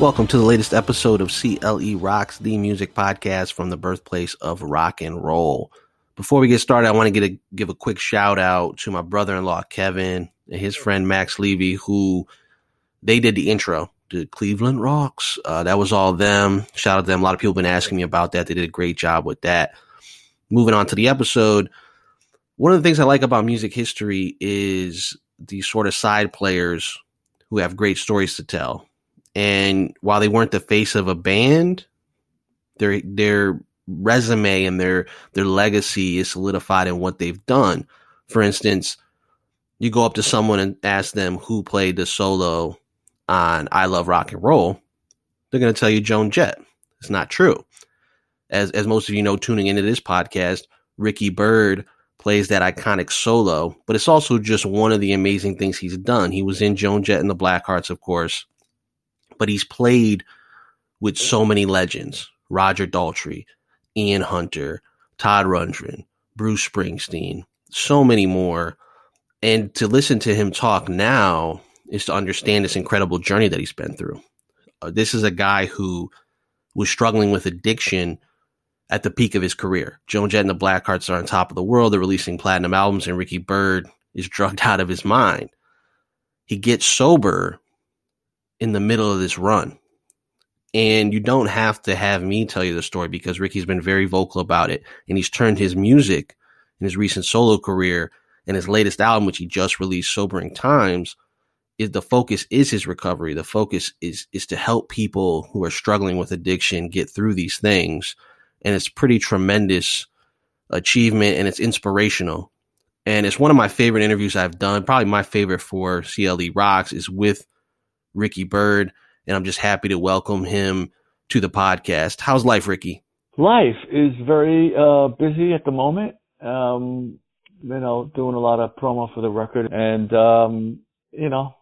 Welcome to the latest episode of CLE Rocks, the music podcast from the birthplace of rock and roll. Before we get started, I want to get a, give a quick shout out to my brother-in-law Kevin and his friend Max Levy, who they did the intro to Cleveland Rocks. Uh, that was all them. Shout out to them. A lot of people have been asking me about that. They did a great job with that. Moving on to the episode, one of the things I like about music history is the sort of side players who have great stories to tell and while they weren't the face of a band, their their resume and their their legacy is solidified in what they've done. For instance, you go up to someone and ask them who played the solo on I Love Rock and Roll, they're going to tell you Joan Jett. It's not true. As as most of you know tuning into this podcast, Ricky Byrd plays that iconic solo, but it's also just one of the amazing things he's done. He was in Joan Jett and the Blackhearts, of course but he's played with so many legends Roger Daltrey, Ian Hunter, Todd Rundgren, Bruce Springsteen, so many more. And to listen to him talk now is to understand this incredible journey that he's been through. Uh, this is a guy who was struggling with addiction at the peak of his career. Joan Jett and the Blackhearts are on top of the world. They're releasing platinum albums, and Ricky Byrd is drugged out of his mind. He gets sober in the middle of this run. And you don't have to have me tell you the story because Ricky's been very vocal about it. And he's turned his music in his recent solo career and his latest album, which he just released, Sobering Times, is the focus is his recovery. The focus is is to help people who are struggling with addiction get through these things. And it's pretty tremendous achievement and it's inspirational. And it's one of my favorite interviews I've done. Probably my favorite for CLE Rocks is with Ricky Byrd, and I'm just happy to welcome him to the podcast. How's life, Ricky? Life is very uh, busy at the moment. Um, you know, doing a lot of promo for the record, and um, you know,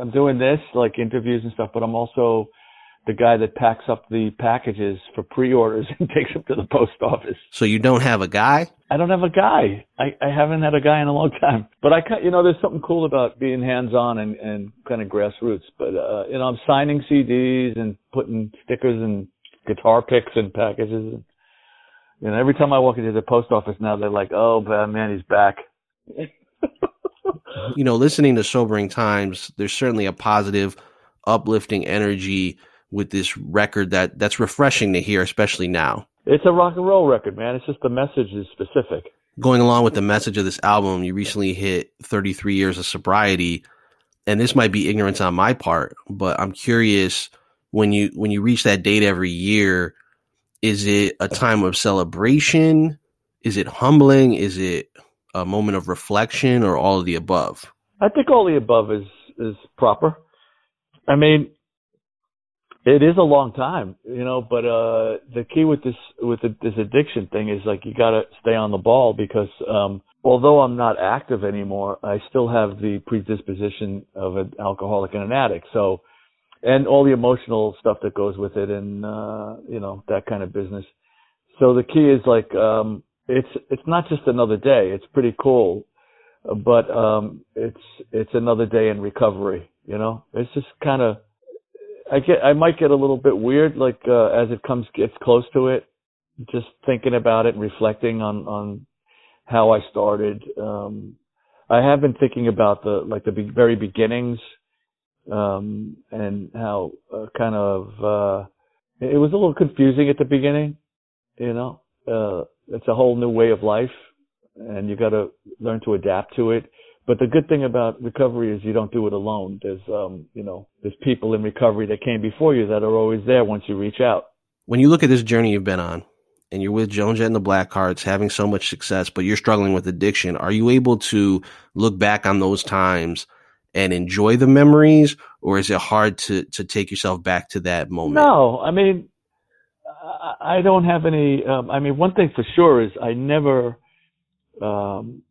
I'm doing this like interviews and stuff, but I'm also the guy that packs up the packages for pre-orders and takes them to the post office. So you don't have a guy? I don't have a guy. I, I haven't had a guy in a long time. But I, you know, there's something cool about being hands-on and, and kind of grassroots. But uh, you know, I'm signing CDs and putting stickers and guitar picks and packages. And, you know, every time I walk into the post office now, they're like, "Oh, man, he's back." you know, listening to Sobering Times, there's certainly a positive, uplifting energy with this record that that's refreshing to hear, especially now. It's a rock and roll record, man. It's just the message is specific. Going along with the message of this album, you recently hit 33 years of sobriety, and this might be ignorance on my part, but I'm curious when you when you reach that date every year, is it a time of celebration? Is it humbling? Is it a moment of reflection, or all of the above? I think all the above is is proper. I mean, it is a long time, you know, but uh the key with this with the, this addiction thing is like you got to stay on the ball because um although I'm not active anymore, I still have the predisposition of an alcoholic and an addict. So and all the emotional stuff that goes with it and uh you know, that kind of business. So the key is like um it's it's not just another day. It's pretty cool. But um it's it's another day in recovery, you know. It's just kind of I get I might get a little bit weird like uh, as it comes gets close to it, just thinking about it and reflecting on on how I started. Um, I have been thinking about the like the be- very beginnings um, and how uh, kind of uh, it was a little confusing at the beginning. You know, uh, it's a whole new way of life, and you got to learn to adapt to it. But the good thing about recovery is you don't do it alone. There's, um, you know, there's people in recovery that came before you that are always there once you reach out. When you look at this journey you've been on, and you're with Joan Jett and the Blackhearts, having so much success, but you're struggling with addiction, are you able to look back on those times and enjoy the memories, or is it hard to to take yourself back to that moment? No, I mean, I don't have any. Um, I mean, one thing for sure is I never. Um,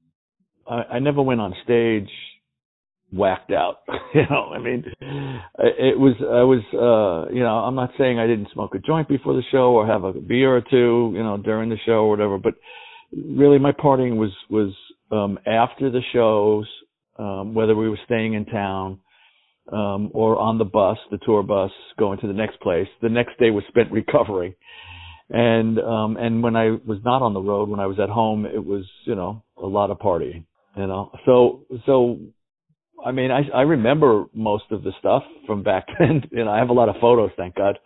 I, I never went on stage whacked out. you know, I mean, it was, I was, uh, you know, I'm not saying I didn't smoke a joint before the show or have a beer or two, you know, during the show or whatever, but really my partying was, was, um, after the shows, um, whether we were staying in town, um, or on the bus, the tour bus, going to the next place. The next day was spent recovering. And um, and when I was not on the road, when I was at home, it was you know a lot of partying. You know, so so I mean, I I remember most of the stuff from back then. You know, I have a lot of photos, thank God.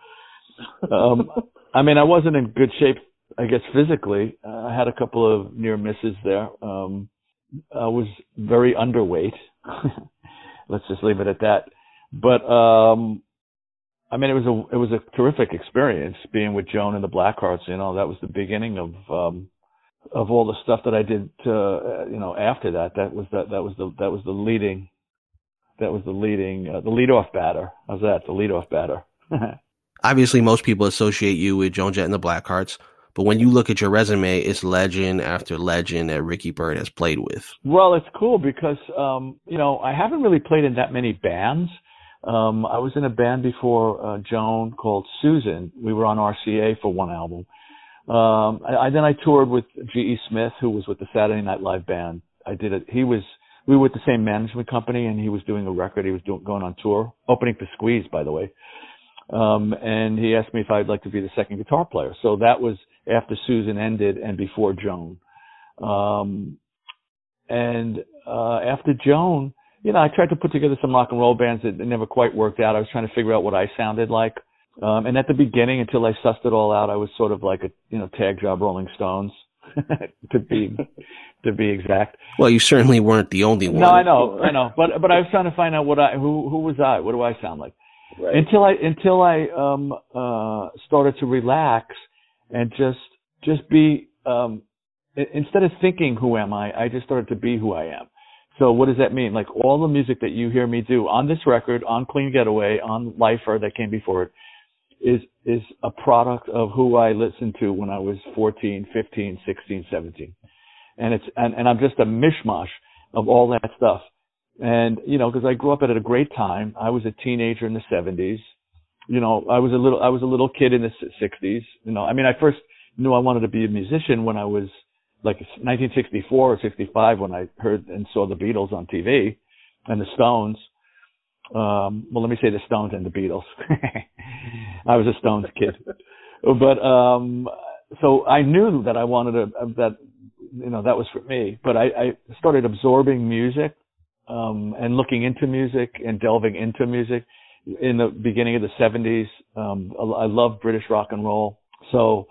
Um, I mean, I wasn't in good shape, I guess, physically. Uh, I had a couple of near misses there. Um, I was very underweight. Let's just leave it at that. But um, I mean, it was a it was a terrific experience being with Joan and the Blackhearts. You know, that was the beginning of um, of all the stuff that I did. Uh, you know, after that, that was that that was the that was the leading that was the leading uh, the leadoff batter. How's that? The leadoff batter. Obviously, most people associate you with Joan Jett and the Blackhearts. But when you look at your resume, it's legend after legend that Ricky Byrd has played with. Well, it's cool because um, you know I haven't really played in that many bands. Um, I was in a band before uh, Joan called Susan. We were on RCA for one album. Um, I, I then I toured with G.E. Smith, who was with the Saturday Night Live band. I did it. He was we were with the same management company, and he was doing a record. He was doing going on tour, opening for Squeeze, by the way. Um, and he asked me if I'd like to be the second guitar player. So that was after Susan ended and before Joan. Um, and uh, after Joan, you know, I tried to put together some rock and roll bands that never quite worked out. I was trying to figure out what I sounded like. Um, and at the beginning, until I sussed it all out, I was sort of like a you know tag job Rolling Stones, to be to be exact. Well, you certainly weren't the only one. No, I know, I know, but but I was trying to find out what I who who was I? What do I sound like? Right. Until I until I um uh started to relax and just just be um instead of thinking who am I, I just started to be who I am. So what does that mean? Like all the music that you hear me do on this record, on Clean Getaway, on Lifer that came before it, is is a product of who I listened to when I was 14, 15, 16, 17. And it's and, and I'm just a mishmash of all that stuff. And you know, because I grew up at a great time. I was a teenager in the 70s. You know, I was a little I was a little kid in the 60s. You know, I mean, I first knew I wanted to be a musician when I was like 1964 or 65 when I heard and saw the Beatles on TV and the Stones. Um, well, let me say the Stones and the Beatles. I was a Stones kid, but um, so I knew that I wanted to that you know that was for me. But I, I started absorbing music um, and looking into music and delving into music in the beginning of the 70s. Um, I, I love British rock and roll, so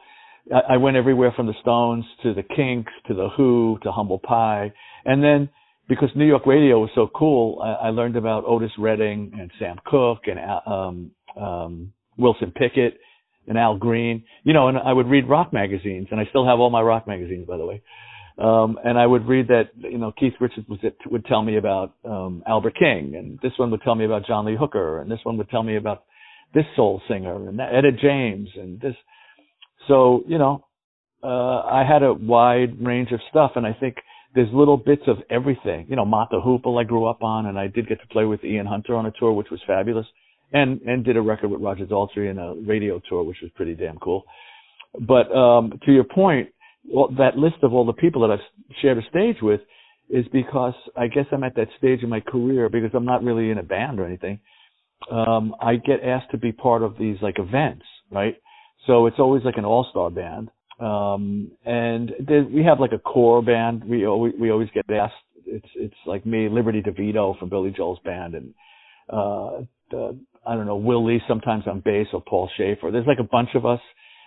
I, I went everywhere from the Stones to the Kinks to the Who to Humble Pie, and then because New York radio was so cool, I, I learned about Otis Redding and Sam Cooke and um, um, Wilson Pickett and Al Green. You know, and I would read rock magazines, and I still have all my rock magazines, by the way. Um, and I would read that, you know, Keith Richards would, would tell me about um, Albert King, and this one would tell me about John Lee Hooker, and this one would tell me about this soul singer and that, James, and this. So, you know, uh, I had a wide range of stuff, and I think there's little bits of everything. You know, the Hoople I grew up on, and I did get to play with Ian Hunter on a tour, which was fabulous, and and did a record with Roger Daltrey and a radio tour, which was pretty damn cool. But um, to your point, well, that list of all the people that I've shared a stage with is because I guess I'm at that stage in my career because I'm not really in a band or anything. Um, I get asked to be part of these like events, right? So it's always like an all-star band. Um, and we have like a core band. We always, we always get asked. It's, it's like me, Liberty DeVito from Billy Joel's band and, uh, the, I don't know, Will Lee sometimes on bass or Paul Shaffer. There's like a bunch of us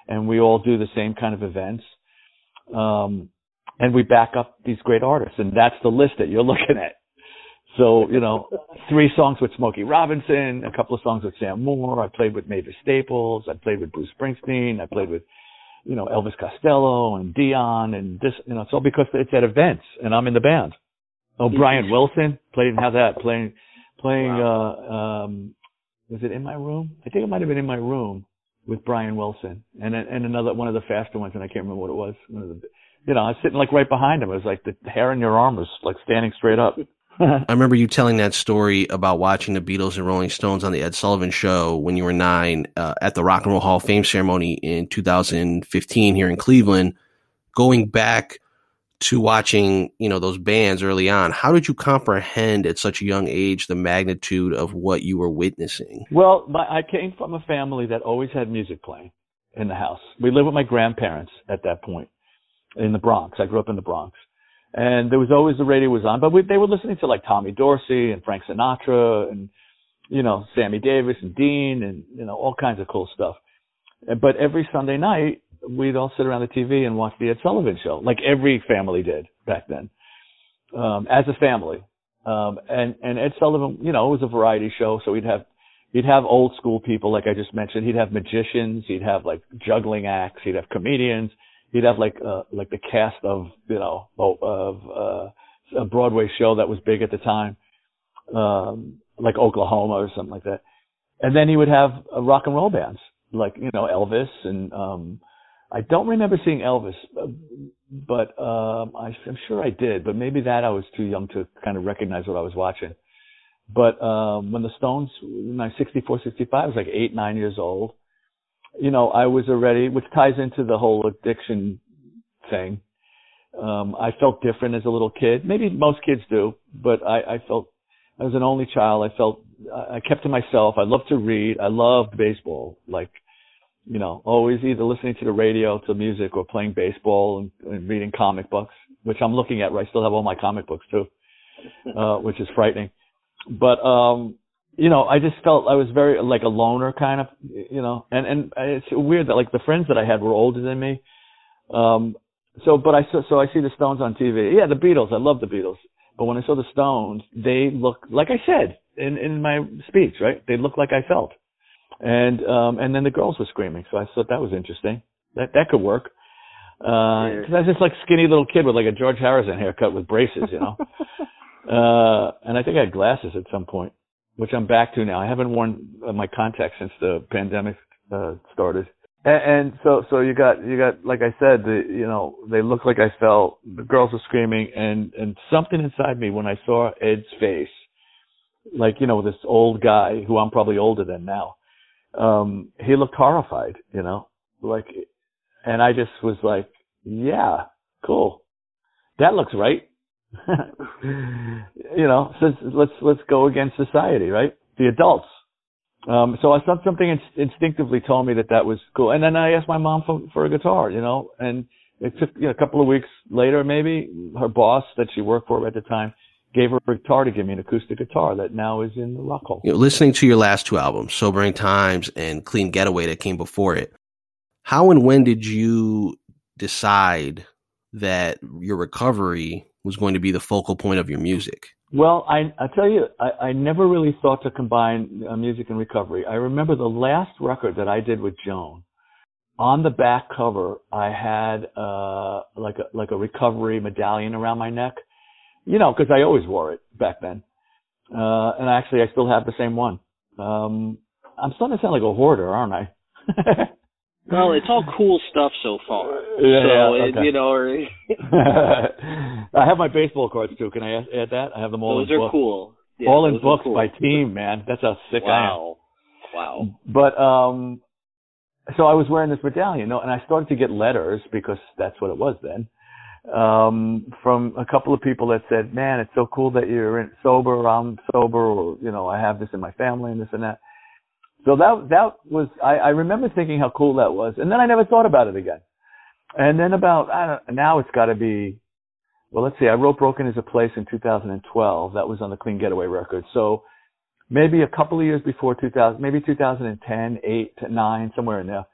and we all do the same kind of events. Um, and we back up these great artists, and that's the list that you're looking at. So, you know, three songs with Smokey Robinson, a couple of songs with Sam Moore. I played with Mavis Staples. I played with Bruce Springsteen. I played with, you know, Elvis Costello and Dion and this, you know, it's all because it's at events and I'm in the band. Oh, Brian Wilson played, how that, playing, playing, wow. uh, um, was it in my room? I think it might have been in my room with Brian Wilson and and another one of the faster ones, and I can't remember what it was. One of the, you know, I was sitting like right behind him. It was like the hair on your arm was like standing straight up. I remember you telling that story about watching the Beatles and Rolling Stones on the Ed Sullivan Show when you were nine uh, at the Rock and Roll Hall of Fame ceremony in 2015 here in Cleveland. Going back to watching, you know, those bands early on. How did you comprehend at such a young age the magnitude of what you were witnessing? Well, my, I came from a family that always had music playing in the house. We lived with my grandparents at that point in the Bronx. I grew up in the Bronx. And there was always the radio was on, but we, they were listening to like Tommy Dorsey and Frank Sinatra and, you know, Sammy Davis and Dean and, you know, all kinds of cool stuff. But every Sunday night, we'd all sit around the TV and watch the Ed Sullivan Show, like every family did back then, um, as a family. Um, and and Ed Sullivan, you know, it was a variety show, so he'd have he'd have old school people, like I just mentioned. He'd have magicians, he'd have like juggling acts, he'd have comedians, he'd have like uh, like the cast of you know of uh, a Broadway show that was big at the time, um, like Oklahoma or something like that. And then he would have uh, rock and roll bands like you know Elvis and um I don't remember seeing Elvis, but um, I, I'm sure I did. But maybe that I was too young to kind of recognize what I was watching. But um, when the Stones, when I 64, 65, I was like eight, nine years old. You know, I was already, which ties into the whole addiction thing. Um, I felt different as a little kid. Maybe most kids do, but I, I felt I was an only child. I felt I kept to myself. I loved to read. I loved baseball. Like you know, always either listening to the radio, to music, or playing baseball and, and reading comic books, which I'm looking at. Right, I still have all my comic books too, uh, which is frightening. But um, you know, I just felt I was very like a loner kind of, you know, and and it's weird that like the friends that I had were older than me. Um, so, but I so, so I see the Stones on TV. Yeah, the Beatles. I love the Beatles. But when I saw the Stones, they look like I said in in my speech, right? They look like I felt and um and then the girls were screaming so i thought that was interesting that that could work uh because i was just like skinny little kid with like a george harrison haircut with braces you know uh and i think i had glasses at some point which i'm back to now i haven't worn uh, my contacts since the pandemic uh started and, and so so you got you got like i said the you know they looked like i felt the girls were screaming and and something inside me when i saw ed's face like you know this old guy who i'm probably older than now um, he looked horrified, you know, like, and I just was like, yeah, cool. That looks right. you know, let's, let's go against society, right? The adults. Um, so I thought something in- instinctively told me that that was cool. And then I asked my mom for, for a guitar, you know, and it took you know, a couple of weeks later, maybe her boss that she worked for at the time gave her a guitar to give me an acoustic guitar that now is in the Rock Hall. You know, listening to your last two albums, Sobering Times and Clean Getaway that came before it, how and when did you decide that your recovery was going to be the focal point of your music? Well, I I tell you, I, I never really thought to combine uh, music and recovery. I remember the last record that I did with Joan. On the back cover, I had uh like a like a recovery medallion around my neck you know, because I always wore it back then. Uh, and actually, I still have the same one. Um, I'm starting to sound like a hoarder, aren't I? well, it's all cool stuff so far. Yeah, so, yeah, it, you know, or, I have my baseball cards too. Can I add, that? I have them all those in are books. cool. Yeah, all in books cool. by team, man. That's how sick Wow. I Wow. am. But um, so I was wearing this medallion, you know, and I started to get letters because that's what it was then um, from a couple of people that said, "Man, it's so cool that you're in, sober. I'm sober, or you know, I have this in my family and this and that." So that that was I, I remember thinking how cool that was, and then I never thought about it again. And then about I don't now it's got to be well, let's see. I wrote "Broken Is a Place" in 2012. That was on the Clean Getaway record. So maybe a couple of years before 2000, maybe 2010, eight to nine, somewhere in there.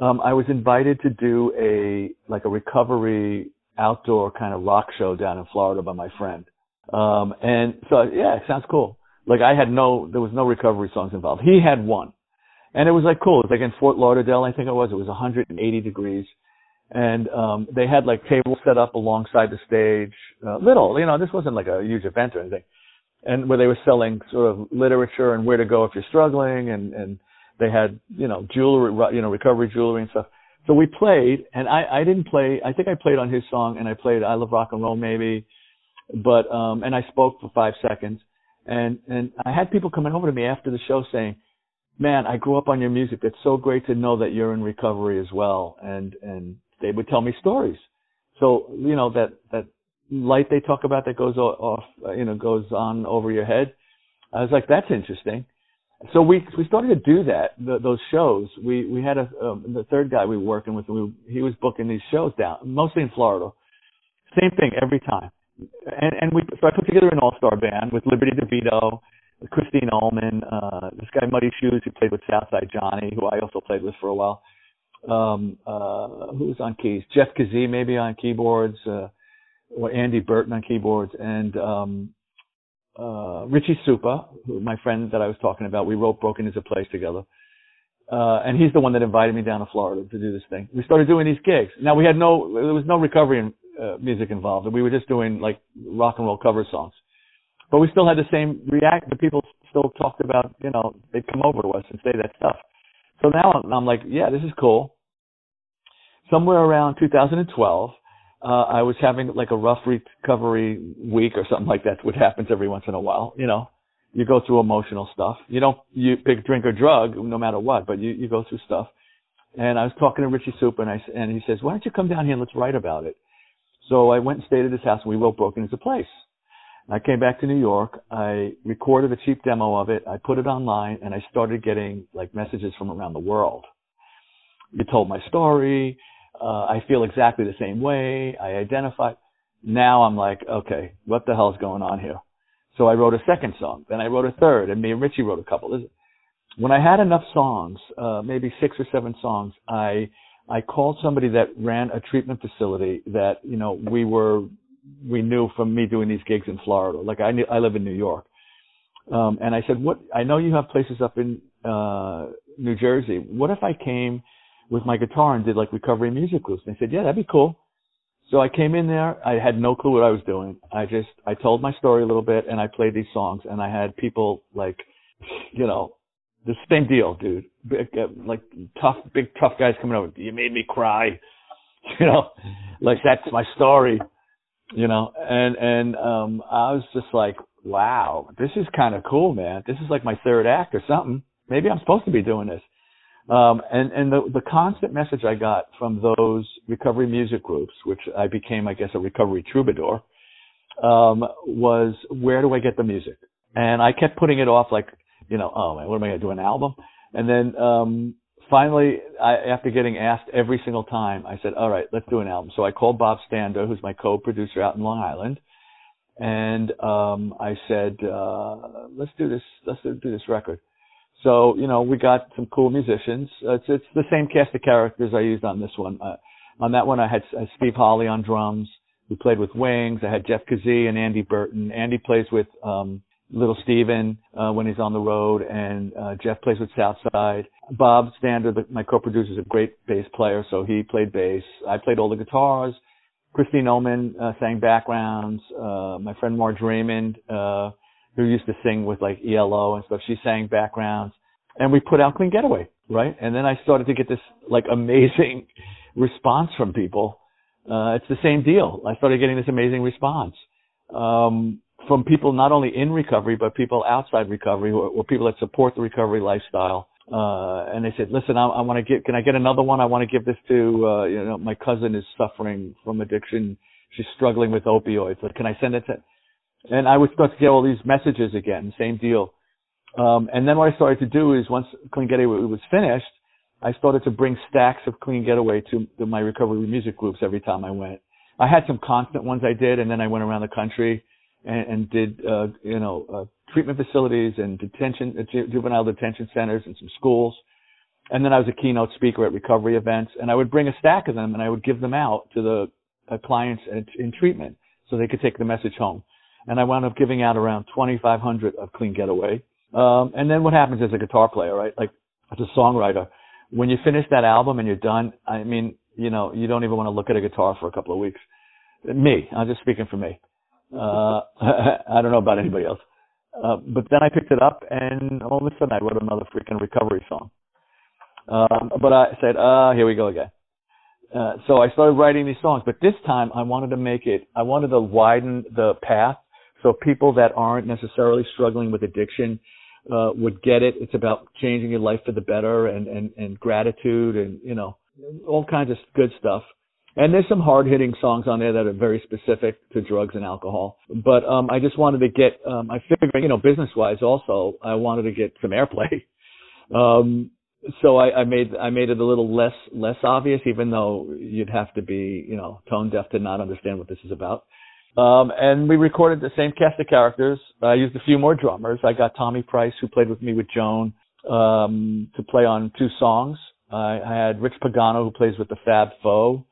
Um, I was invited to do a like a recovery outdoor kind of rock show down in Florida by my friend. Um, and so, yeah, it sounds cool. Like I had no, there was no recovery songs involved. He had one. And it was like cool. It was like in Fort Lauderdale, I think it was. It was 180 degrees. And, um, they had like tables set up alongside the stage, uh, little, you know, this wasn't like a huge event or anything. And where they were selling sort of literature and where to go if you're struggling and, and they had, you know, jewelry, you know, recovery jewelry and stuff. So we played, and I, I didn't play. I think I played on his song, and I played "I Love Rock and Roll" maybe, but um, and I spoke for five seconds, and and I had people coming over to me after the show saying, "Man, I grew up on your music. It's so great to know that you're in recovery as well." And and they would tell me stories. So you know that that light they talk about that goes off, you know, goes on over your head. I was like, that's interesting. So we we started to do that. The, those shows. We we had a um, the third guy we were working with. We, he was booking these shows down, mostly in Florida. Same thing every time. And and we so I put together an all star band with Liberty DeVito, Christine Ohlman, uh, this guy Muddy Shews who played with Southside Johnny, who I also played with for a while. Um, uh, who was on keys? Jeff Kazee maybe on keyboards. Uh, or Andy Burton on keyboards, and um, uh, Richie Supa, who, my friend that I was talking about. We wrote Broken Is a Place together. Uh, and he's the one that invited me down to Florida to do this thing. We started doing these gigs. Now we had no, there was no recovery in, uh, music involved. And we were just doing like rock and roll cover songs. But we still had the same react. The people still talked about, you know, they'd come over to us and say that stuff. So now I'm, I'm like, yeah, this is cool. Somewhere around 2012, uh, I was having like a rough recovery week or something like that, which happens every once in a while. You know, you go through emotional stuff. You don't you pick drink or drug no matter what, but you you go through stuff. And I was talking to Richie Soup, and I and he says, "Why don't you come down here and let's write about it?" So I went and stayed at his house, and we wrote "Broken Is a Place." And I came back to New York. I recorded a cheap demo of it. I put it online, and I started getting like messages from around the world. You told my story. Uh, I feel exactly the same way. I identify. Now I'm like, okay, what the hell is going on here? So I wrote a second song. Then I wrote a third, and me and Richie wrote a couple. When I had enough songs, uh, maybe six or seven songs, I I called somebody that ran a treatment facility that you know we were we knew from me doing these gigs in Florida. Like I knew, I live in New York, um, and I said, what? I know you have places up in uh, New Jersey. What if I came? with my guitar and did like recovery music groups. And they said, yeah, that'd be cool. So I came in there. I had no clue what I was doing. I just, I told my story a little bit and I played these songs and I had people like, you know, the same deal, dude. Big, uh, like tough, big tough guys coming over. You made me cry. You know, like that's my story, you know, and, and, um, I was just like, wow, this is kind of cool, man. This is like my third act or something. Maybe I'm supposed to be doing this. Um, and and the, the constant message I got from those recovery music groups, which I became, I guess, a recovery troubadour, um, was where do I get the music? And I kept putting it off, like, you know, oh man, what am I going to do? An album? And then um, finally, I, after getting asked every single time, I said, all right, let's do an album. So I called Bob Stander, who's my co-producer out in Long Island, and um, I said, uh, let's do this, let's do this record. So, you know, we got some cool musicians. It's, it's the same cast of characters I used on this one. Uh, on that one, I had uh, Steve Holley on drums, who played with Wings. I had Jeff Kazee and Andy Burton. Andy plays with um, Little Steven uh, when he's on the road, and uh, Jeff plays with Southside. Bob Stander, the, my co-producer, is a great bass player, so he played bass. I played all the guitars. Christine Ohlman uh, sang backgrounds. Uh, my friend Marge Raymond uh, who used to sing with like ELO and stuff. She sang backgrounds, and we put out Clean Getaway, right? And then I started to get this like amazing response from people. Uh, it's the same deal. I started getting this amazing response um, from people not only in recovery but people outside recovery, or, or people that support the recovery lifestyle. Uh, and they said, "Listen, I, I want to get. Can I get another one? I want to give this to. Uh, you know, my cousin is suffering from addiction. She's struggling with opioids. Like, can I send it to?" and I would start to get all these messages again, same deal. Um, and then what I started to do is once Clean Getaway was finished, I started to bring stacks of Clean Getaway to, to my recovery music groups every time I went. I had some constant ones I did, and then I went around the country and, and did, uh, you know, uh, treatment facilities and detention, uh, juvenile detention centers and some schools. And then I was a keynote speaker at recovery events, and I would bring a stack of them and I would give them out to the uh, clients in, in treatment so they could take the message home and I wound up giving out around 2,500 of Clean Getaway. Um, and then what happens as a guitar player, right? Like as a songwriter, when you finish that album and you're done, I mean, you know, you don't even want to look at a guitar for a couple of weeks. Me, I'm just speaking for me. Uh, I don't know about anybody else. Uh, but then I picked it up and all of a sudden I wrote another freaking recovery song. Um, but I said, uh, here we go again. Uh, so I started writing these songs, but this time I wanted to make it, I wanted to widen the path so people that aren't necessarily struggling with addiction uh, would get it. It's about changing your life for the better and, and, and gratitude and, you know, all kinds of good stuff. And there's some hard hitting songs on there that are very specific to drugs and alcohol. But um, I just wanted to get, um, I figured, you know, business wise also, I wanted to get some airplay. Um, so I, I made I made it a little less less obvious, even though you'd have to be you know tone deaf to not understand what this is about. Um, and we recorded the same cast of characters. I used a few more drummers. I got Tommy Price, who played with me with Joan, um, to play on two songs. I, I had Rich Pagano, who plays with the Fab Four,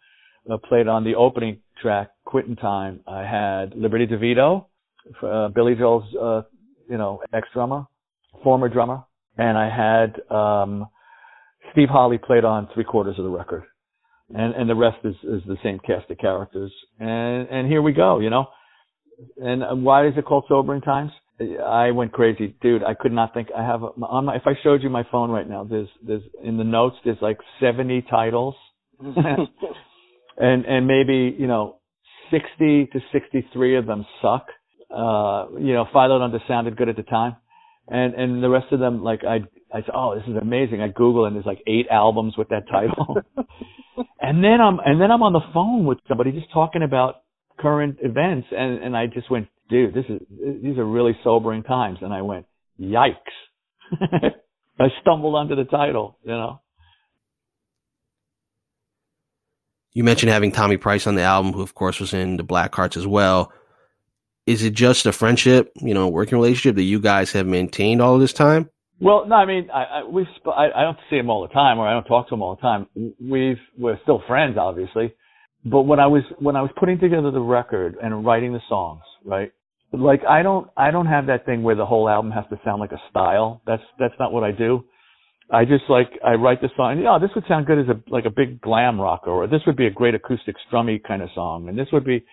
uh, played on the opening track, Quitting Time. I had Liberty DeVito, uh, Billy Joel's, uh, you know, ex-drummer, former drummer. And I had, um, Steve Holley played on three quarters of the record. And, and the rest is, is the same cast of characters. And, and here we go, you know. And why is it called Sobering Times? I went crazy, dude. I could not think. I have on my, if I showed you my phone right now, there's there's in the notes there's like 70 titles and and maybe you know 60 to 63 of them suck. Uh, you know, Philo Under sounded good at the time, and and the rest of them like I I said, oh, this is amazing. I Google and there's like eight albums with that title, and then I'm and then I'm on the phone with somebody just talking about current events, and and I just went, dude, this is these are really sobering times, and I went, yikes. I stumbled onto the title, you know. You mentioned having Tommy Price on the album, who of course was in the Black Hearts as well. Is it just a friendship, you know, working relationship that you guys have maintained all this time? Well, no, I mean, I, I we I, I don't see him all the time, or I don't talk to him all the time. We've we're still friends, obviously. But when I was when I was putting together the record and writing the songs, right? Like I don't I don't have that thing where the whole album has to sound like a style. That's that's not what I do. I just like I write the song. Yeah, this would sound good as a like a big glam rocker, or this would be a great acoustic strummy kind of song, and this would be,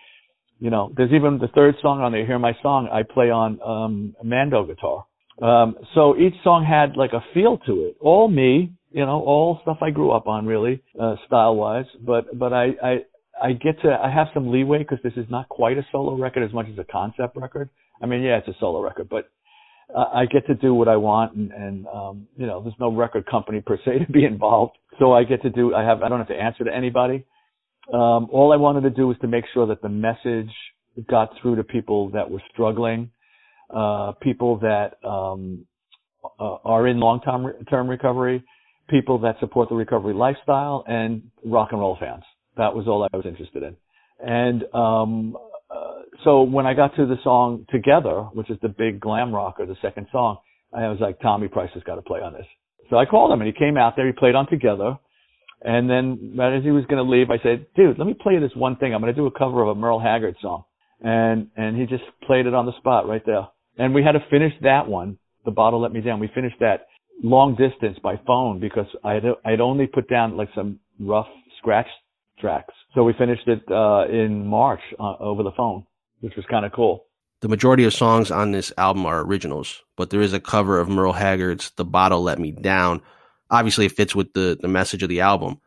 you know, there's even the third song on there. Hear my song. I play on um Mando guitar. Um, so each song had like a feel to it. All me, you know, all stuff I grew up on, really, uh, style wise. But but I I I get to I have some leeway because this is not quite a solo record as much as a concept record. I mean, yeah, it's a solo record, but I get to do what I want, and, and um, you know, there's no record company per se to be involved. So I get to do. I have. I don't have to answer to anybody. Um, all I wanted to do was to make sure that the message got through to people that were struggling, uh, people that um, uh, are in long-term term recovery, people that support the recovery lifestyle, and rock and roll fans. That was all I was interested in. And um, so when I got to the song Together, which is the big glam rocker, the second song, I was like, Tommy Price has got to play on this. So I called him and he came out there, he played on Together. And then right as he was going to leave, I said, dude, let me play you this one thing. I'm going to do a cover of a Merle Haggard song. And, and he just played it on the spot right there. And we had to finish that one. The bottle let me down. We finished that long distance by phone because I had, only put down like some rough scratch tracks. So we finished it, uh, in March uh, over the phone which was kind of cool. The majority of songs on this album are originals, but there is a cover of Merle Haggard's The Bottle Let Me Down. Obviously, it fits with the, the message of the album.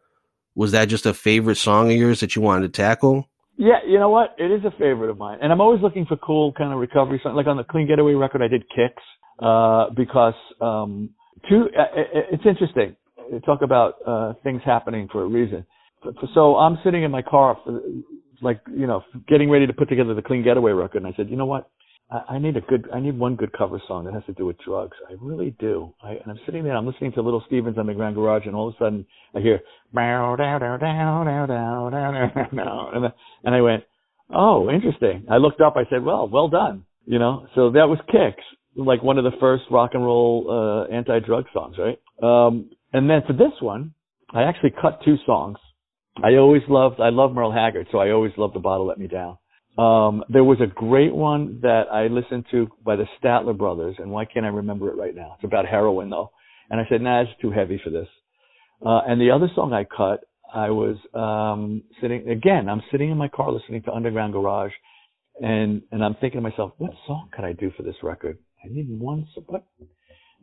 Was that just a favorite song of yours that you wanted to tackle? Yeah, you know what? It is a favorite of mine. And I'm always looking for cool kind of recovery songs. Like on the Clean Getaway record, I did Kicks, uh, because, um, two, uh, it's interesting. They talk about, uh, things happening for a reason. So I'm sitting in my car like you know getting ready to put together the Clean Getaway record, and I said, you know what? I, need a good, I need one good cover song that has to do with drugs. I really do. I, and I'm sitting there, I'm listening to Little Stevens Underground Garage, and all of a sudden I hear bow down down down down down down down, and I went, oh, interesting. I looked up, I said, well, well done, you know. So that was Kicks, like one of the first rock and roll uh, anti-drug songs, right? Um, and then for this one, I actually cut two songs I always loved, I love Merle Haggard, so I always loved The Bottle Let Me Down. Um, there was a great one that I listened to by the Statler Brothers, and why can't I remember it right now? It's about heroin though. And I said, nah, it's too heavy for this. Uh, and the other song I cut, I was, um, sitting, again, I'm sitting in my car listening to Underground Garage, and, and I'm thinking to myself, what song could I do for this record? I need one, So what?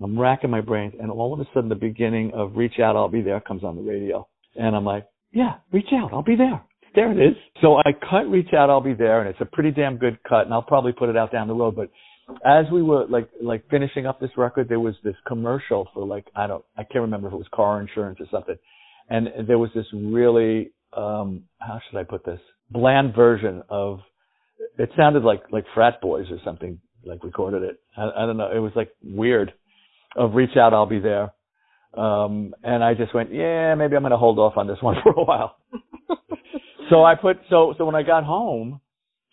I'm racking my brains, and all of a sudden the beginning of Reach Out, I'll Be There comes on the radio. And I'm like, yeah, reach out. I'll be there. There it is. So I cut reach out. I'll be there. And it's a pretty damn good cut. And I'll probably put it out down the road. But as we were like, like finishing up this record, there was this commercial for like, I don't, I can't remember if it was car insurance or something. And there was this really, um, how should I put this? Bland version of. It sounded like like frat boys or something. Like recorded it. I, I don't know. It was like weird. Of reach out, I'll be there. Um, and I just went, yeah, maybe I'm going to hold off on this one for a while. so I put so so when I got home,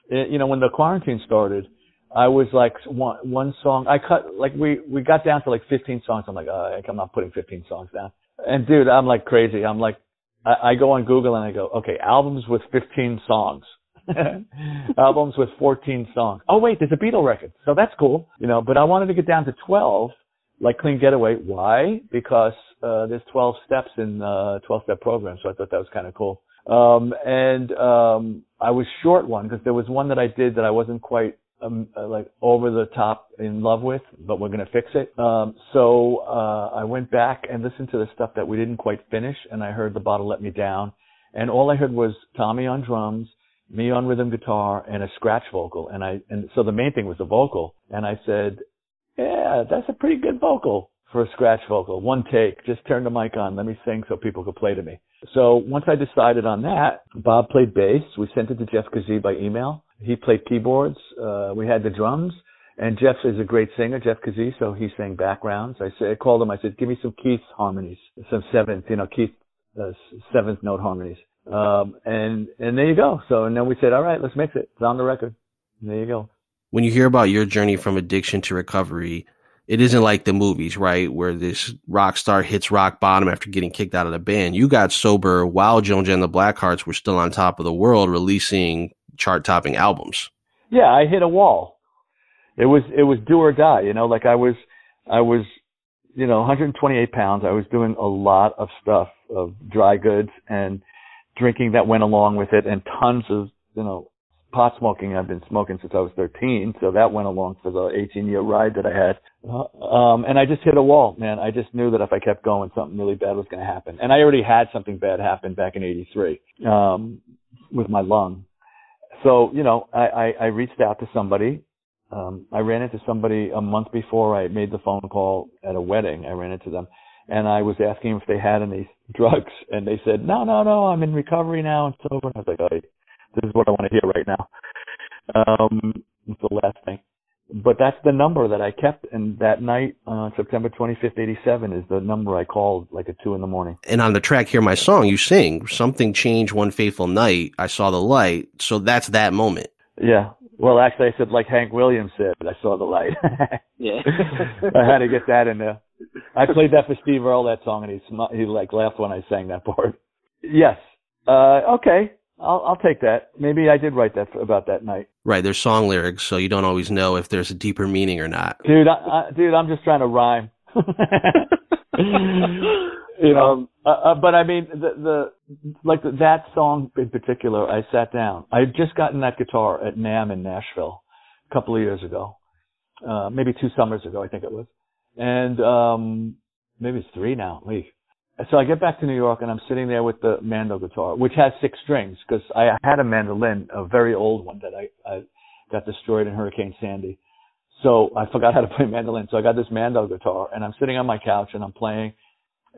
it, you know, when the quarantine started, I was like one one song. I cut like we we got down to like 15 songs. I'm like, oh, I'm not putting 15 songs down. And dude, I'm like crazy. I'm like, I, I go on Google and I go, okay, albums with 15 songs. albums with 14 songs. Oh wait, there's a Beatle record, so that's cool, you know. But I wanted to get down to 12, like Clean Getaway. Why? Because uh, there's 12 steps in uh, 12 step program, so I thought that was kind of cool. Um, and um, I was short one because there was one that I did that I wasn't quite um, uh, like over the top in love with, but we're gonna fix it. Um, so uh, I went back and listened to the stuff that we didn't quite finish, and I heard the bottle let me down, and all I heard was Tommy on drums, me on rhythm guitar, and a scratch vocal, and I and so the main thing was the vocal, and I said, yeah, that's a pretty good vocal for a scratch vocal. One take, just turn the mic on, let me sing so people could play to me. So once I decided on that, Bob played bass. We sent it to Jeff Kazee by email. He played keyboards. Uh, we had the drums. And Jeff is a great singer, Jeff Kazee, so he sang backgrounds. I said, I called him. I said, "Give me some Keith harmonies, some seventh, you know, Keith uh, seventh note harmonies." Um, and and there you go. So and then we said, "All right, let's mix it. It's on the record." And there you go. When you hear about your journey from addiction to recovery, it isn't like the movies, right? Where this rock star hits rock bottom after getting kicked out of the band. You got sober while Joan Jett and the Blackhearts were still on top of the world, releasing chart topping albums. Yeah, I hit a wall. It was it was do or die, you know. Like I was I was you know 128 pounds. I was doing a lot of stuff of dry goods and drinking that went along with it, and tons of you know pot smoking. I've been smoking since I was 13, so that went along for the 18 year ride that I had. Uh, um, and I just hit a wall, man. I just knew that if I kept going, something really bad was going to happen. And I already had something bad happen back in '83 um, with my lung. So you know, I, I, I reached out to somebody. Um, I ran into somebody a month before I made the phone call at a wedding. I ran into them, and I was asking if they had any drugs, and they said, "No, no, no, I'm in recovery now and sober." And I was like, "Oh." This is what I want to hear right now. Um, it's the last thing. But that's the number that I kept. And that night, uh, September 25th, 87 is the number I called like at two in the morning. And on the track, Hear My Song, you sing, Something Changed One Fateful Night. I saw the light. So that's that moment. Yeah. Well, actually, I said like Hank Williams said, but I saw the light. yeah. I had to get that in there. I played that for Steve Earle, that song, and he sm- he like laughed when I sang that part. Yes. Uh, okay. I'll, I'll take that. Maybe I did write that for, about that night. Right, there's song lyrics, so you don't always know if there's a deeper meaning or not. Dude, I, I, dude, I'm just trying to rhyme. you know, um, uh, uh, but I mean, the, the like the, that song in particular, I sat down. I had just gotten that guitar at NAMM in Nashville a couple of years ago, uh, maybe two summers ago, I think it was, and um, maybe it's three now. Wait, so I get back to New York and I'm sitting there with the mando guitar, which has six strings because I had a mandolin, a very old one that I, I got destroyed in Hurricane Sandy. So I forgot how to play mandolin. So I got this mando guitar and I'm sitting on my couch and I'm playing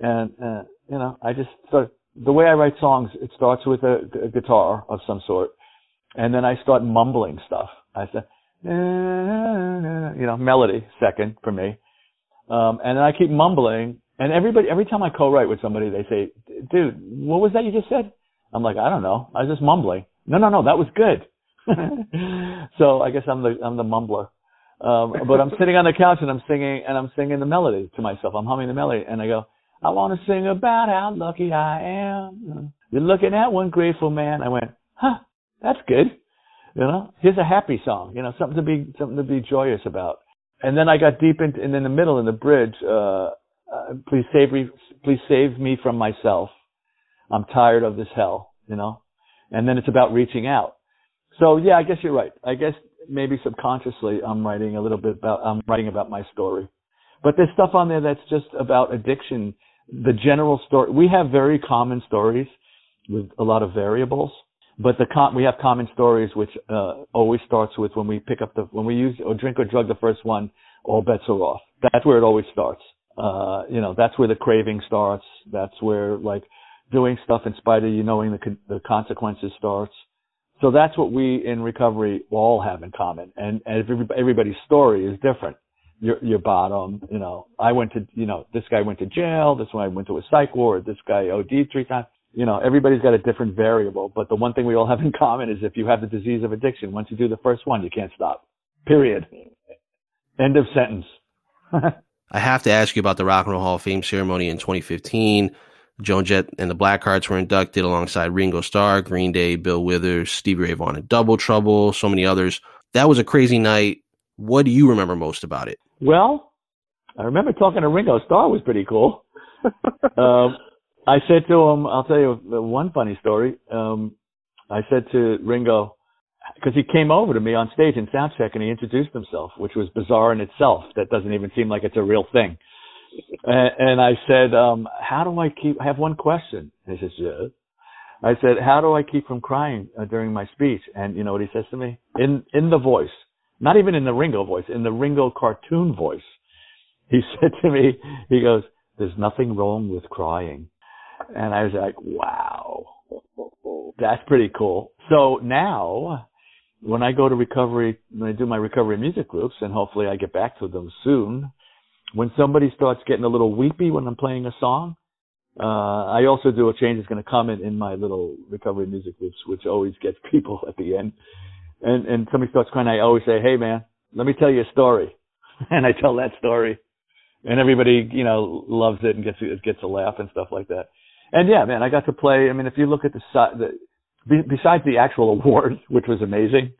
and, uh, you know, I just start, the way I write songs, it starts with a, a guitar of some sort and then I start mumbling stuff. I said, you know, melody second for me. Um, and then I keep mumbling and everybody, every time I co-write with somebody, they say, dude, what was that you just said? I'm like, I don't know. I was just mumbling. No, no, no, that was good. so I guess I'm the, I'm the mumbler. Um, but I'm sitting on the couch and I'm singing, and I'm singing the melody to myself. I'm humming the melody and I go, I want to sing about how lucky I am. You're looking at one grateful man. I went, huh, that's good. You know, here's a happy song, you know, something to be, something to be joyous about. And then I got deep into, and in the middle in the bridge, uh, uh, please save me, please save me from myself. I'm tired of this hell, you know? And then it's about reaching out. So yeah, I guess you're right. I guess maybe subconsciously I'm writing a little bit about, I'm writing about my story. But there's stuff on there that's just about addiction. The general story, we have very common stories with a lot of variables, but the com- we have common stories which, uh, always starts with when we pick up the, when we use or drink or drug the first one, all bets are off. That's where it always starts uh, you know, that's where the craving starts. That's where like doing stuff in spite of you knowing the con- the consequences starts. So that's what we in recovery all have in common. And, and every, everybody's story is different. Your, your bottom, you know, I went to, you know, this guy went to jail. This one I went to a psych ward. This guy OD'd three times. You know, everybody's got a different variable, but the one thing we all have in common is if you have the disease of addiction, once you do the first one, you can't stop. Period. End of sentence. I have to ask you about the Rock and Roll Hall of Fame ceremony in 2015. Joan Jett and the Blackhearts were inducted alongside Ringo Starr, Green Day, Bill Withers, Stevie Ray Vaughan, and Double Trouble, so many others. That was a crazy night. What do you remember most about it? Well, I remember talking to Ringo Starr was pretty cool. um, I said to him, I'll tell you one funny story. Um, I said to Ringo, because he came over to me on stage in soundcheck and he introduced himself, which was bizarre in itself. That doesn't even seem like it's a real thing. And, and I said, um, how do I keep, I have one question. He says, yes. I said, how do I keep from crying uh, during my speech? And you know what he says to me? In, in the voice, not even in the Ringo voice, in the Ringo cartoon voice. He said to me, he goes, there's nothing wrong with crying. And I was like, wow, that's pretty cool. So now when I go to recovery, when I do my recovery music groups, and hopefully I get back to them soon, when somebody starts getting a little weepy when I'm playing a song, uh, I also do a change is going to come in, in my little recovery music groups, which always gets people at the end. And, and somebody starts crying, I always say, Hey man, let me tell you a story. and I tell that story and everybody, you know, loves it and gets, gets a laugh and stuff like that. And yeah, man, I got to play. I mean, if you look at the, side the besides the actual award, which was amazing,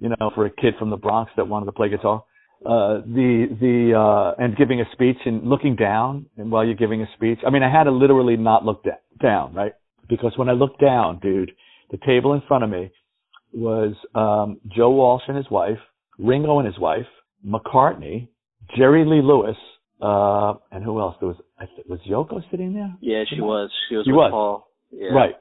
you know, for a kid from the Bronx that wanted to play guitar, uh, the the uh, and giving a speech and looking down and while you're giving a speech. I mean, I had to literally not look da- down, right? Because when I looked down, dude, the table in front of me was um, Joe Walsh and his wife, Ringo and his wife, McCartney, Jerry Lee Lewis, uh, and who else? There was I th- was Yoko sitting there? Yeah, she was. She was She with was. Paul. Yeah. Right.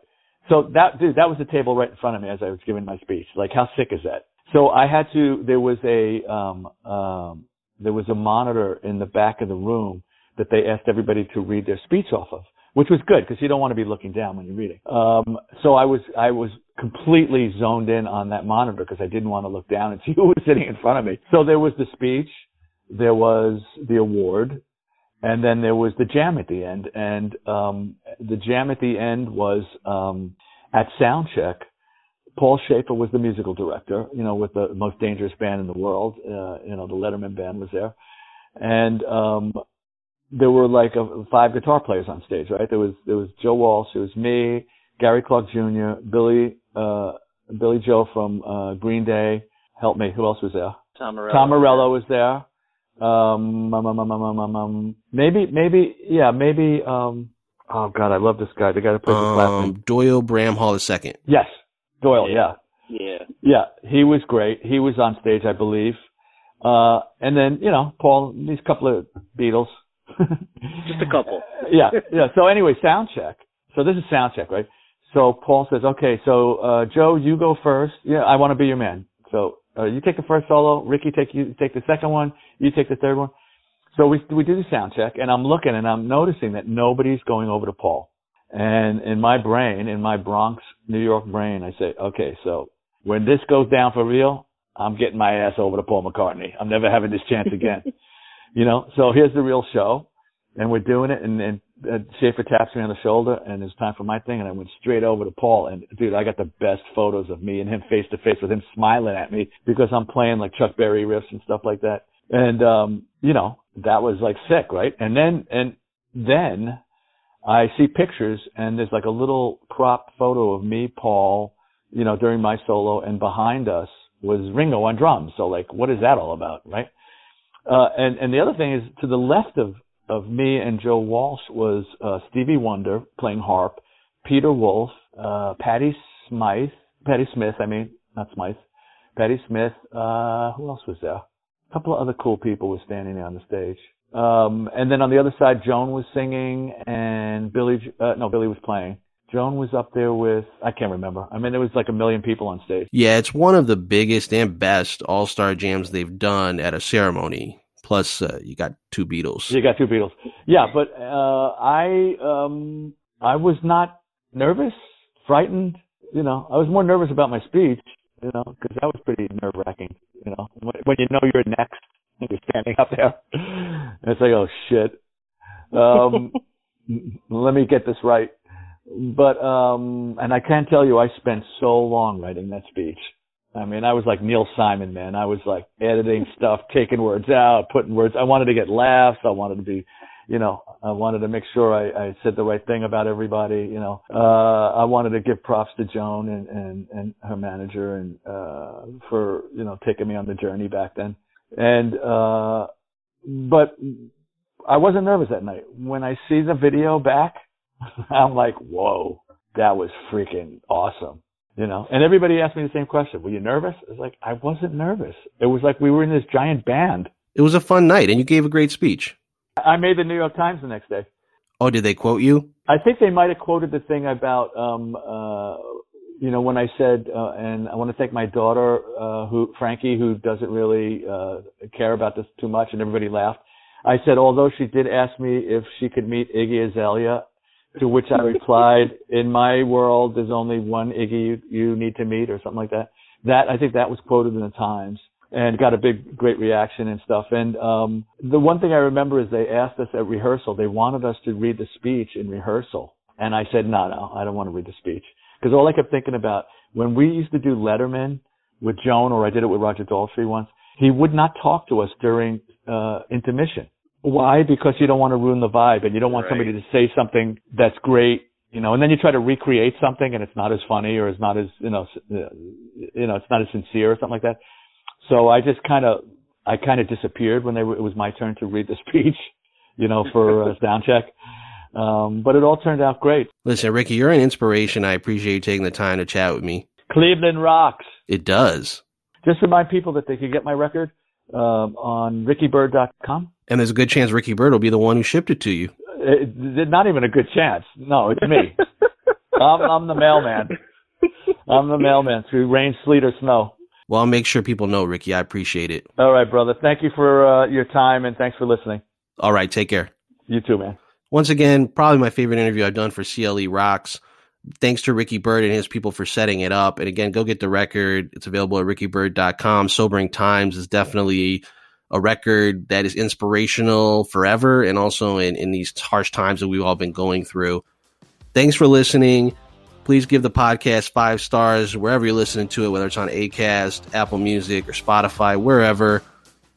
So that dude, that was the table right in front of me as I was giving my speech. Like, how sick is that? So I had to. There was a um, um, there was a monitor in the back of the room that they asked everybody to read their speech off of, which was good because you don't want to be looking down when you're reading. Um, so I was I was completely zoned in on that monitor because I didn't want to look down and see who was sitting in front of me. So there was the speech, there was the award, and then there was the jam at the end. And um, the jam at the end was um, at soundcheck. Paul Shaffer was the musical director, you know, with the most dangerous band in the world. Uh, you know, the Letterman band was there, and um, there were like a, five guitar players on stage, right? There was there was Joe Walsh, it was me, Gary Clark Jr., Billie uh, Billie Joe from uh, Green Day. Help me, who else was there? Tom Morello. Tom Morello was there. Um, um, um, um, um, um, um, maybe, maybe, yeah, maybe. Um, oh God, I love this guy. The guy that plays the last. Um, Doyle Bramhall II. Yes, Doyle. Yeah. Yeah. yeah, He was great. He was on stage, I believe. Uh, and then you know, Paul, these couple of Beatles. Just a couple. yeah, yeah. So anyway, sound check. So this is sound check, right? So Paul says, okay, so uh, Joe, you go first. Yeah, I want to be your man. So uh, you take the first solo. Ricky, take you take the second one. You take the third one. So we we do the sound check, and I'm looking and I'm noticing that nobody's going over to Paul. And in my brain, in my Bronx, New York brain, I say, okay, so when this goes down for real, I'm getting my ass over to Paul McCartney. I'm never having this chance again. you know, so here's the real show, and we're doing it, and, and uh, Shaffer taps me on the shoulder, and it's time for my thing, and I went straight over to Paul, and dude, I got the best photos of me and him face to face with him smiling at me because I'm playing like Chuck Berry riffs and stuff like that, and um, you know, that was like sick, right? And then, and then I see pictures, and there's like a little crop photo of me, Paul, you know, during my solo, and behind us was Ringo on drums. So like, what is that all about, right? Uh, and and the other thing is to the left of of me and Joe Walsh was uh, Stevie Wonder playing harp, Peter Wolf, uh, Patty Smythe, Patti Smith, I mean, not Smythe, Patti Smith. Uh, who else was there? A couple of other cool people were standing there on the stage. Um, and then on the other side, Joan was singing, and Billy, uh, no, Billy was playing. Joan was up there with I can't remember. I mean, there was like a million people on stage. Yeah, it's one of the biggest and best All Star jams they've done at a ceremony. Plus, uh, you got two Beatles. You got two Beatles. Yeah, but uh, I um, I was not nervous, frightened. You know, I was more nervous about my speech. You know, because that was pretty nerve wracking. You know, when, when you know you're next and you're standing up there, it's like, oh shit. Um, let me get this right. But um, and I can't tell you, I spent so long writing that speech. I mean, I was like Neil Simon, man. I was like editing stuff, taking words out, putting words. I wanted to get laughs. I wanted to be, you know, I wanted to make sure I, I said the right thing about everybody. You know, uh, I wanted to give props to Joan and and and her manager and uh, for you know taking me on the journey back then. And uh, but I wasn't nervous that night. When I see the video back, I'm like, whoa, that was freaking awesome you know. And everybody asked me the same question: Were you nervous? It's like I wasn't nervous. It was like we were in this giant band. It was a fun night, and you gave a great speech. I made the New York Times the next day. Oh, did they quote you? I think they might have quoted the thing about, um, uh, you know, when I said, uh, and I want to thank my daughter, uh, who Frankie, who doesn't really uh, care about this too much, and everybody laughed. I said, although she did ask me if she could meet Iggy Azalea, to which I replied, "In my world, there's only one Iggy you, you need to meet," or something like that. That I think that was quoted in the Times and got a big, great reaction and stuff. And um, the one thing I remember is they asked us at rehearsal. They wanted us to read the speech in rehearsal, and I said, "No, no, I don't want to read the speech," because all I kept thinking about when we used to do Letterman with Joan, or I did it with Roger Daltrey once. He would not talk to us during uh, intermission why? Because you don't want to ruin the vibe and you don't want right. somebody to say something that's great, you know, and then you try to recreate something and it's not as funny or it's not as, you know, you know, it's not as sincere or something like that. So I just kind of, I kind of disappeared when they were, it was my turn to read the speech, you know, for a sound check. Um, but it all turned out great. Listen, Ricky, you're an inspiration. I appreciate you taking the time to chat with me. Cleveland rocks. It does. Just remind people that they can get my record um, on rickybyrd.com. And there's a good chance Ricky Byrd will be the one who shipped it to you. It, it, not even a good chance. No, it's me. I'm, I'm the mailman. I'm the mailman through rain, sleet, or snow. Well, I'll make sure people know, Ricky. I appreciate it. All right, brother. Thank you for uh, your time and thanks for listening. All right. Take care. You too, man. Once again, probably my favorite interview I've done for CLE Rocks. Thanks to Ricky Byrd and his people for setting it up. And again, go get the record. It's available at rickybyrd.com. Sobering Times is definitely a record that is inspirational forever and also in, in these harsh times that we've all been going through. Thanks for listening. Please give the podcast five stars wherever you're listening to it, whether it's on Acast, Apple Music, or Spotify, wherever.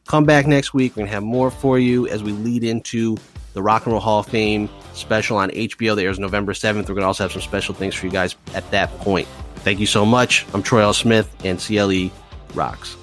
Come back next week. We're going to have more for you as we lead into the Rock and Roll Hall of Fame special on HBO that airs November 7th. We're going to also have some special things for you guys at that point. Thank you so much. I'm Troy L. Smith, and CLE rocks.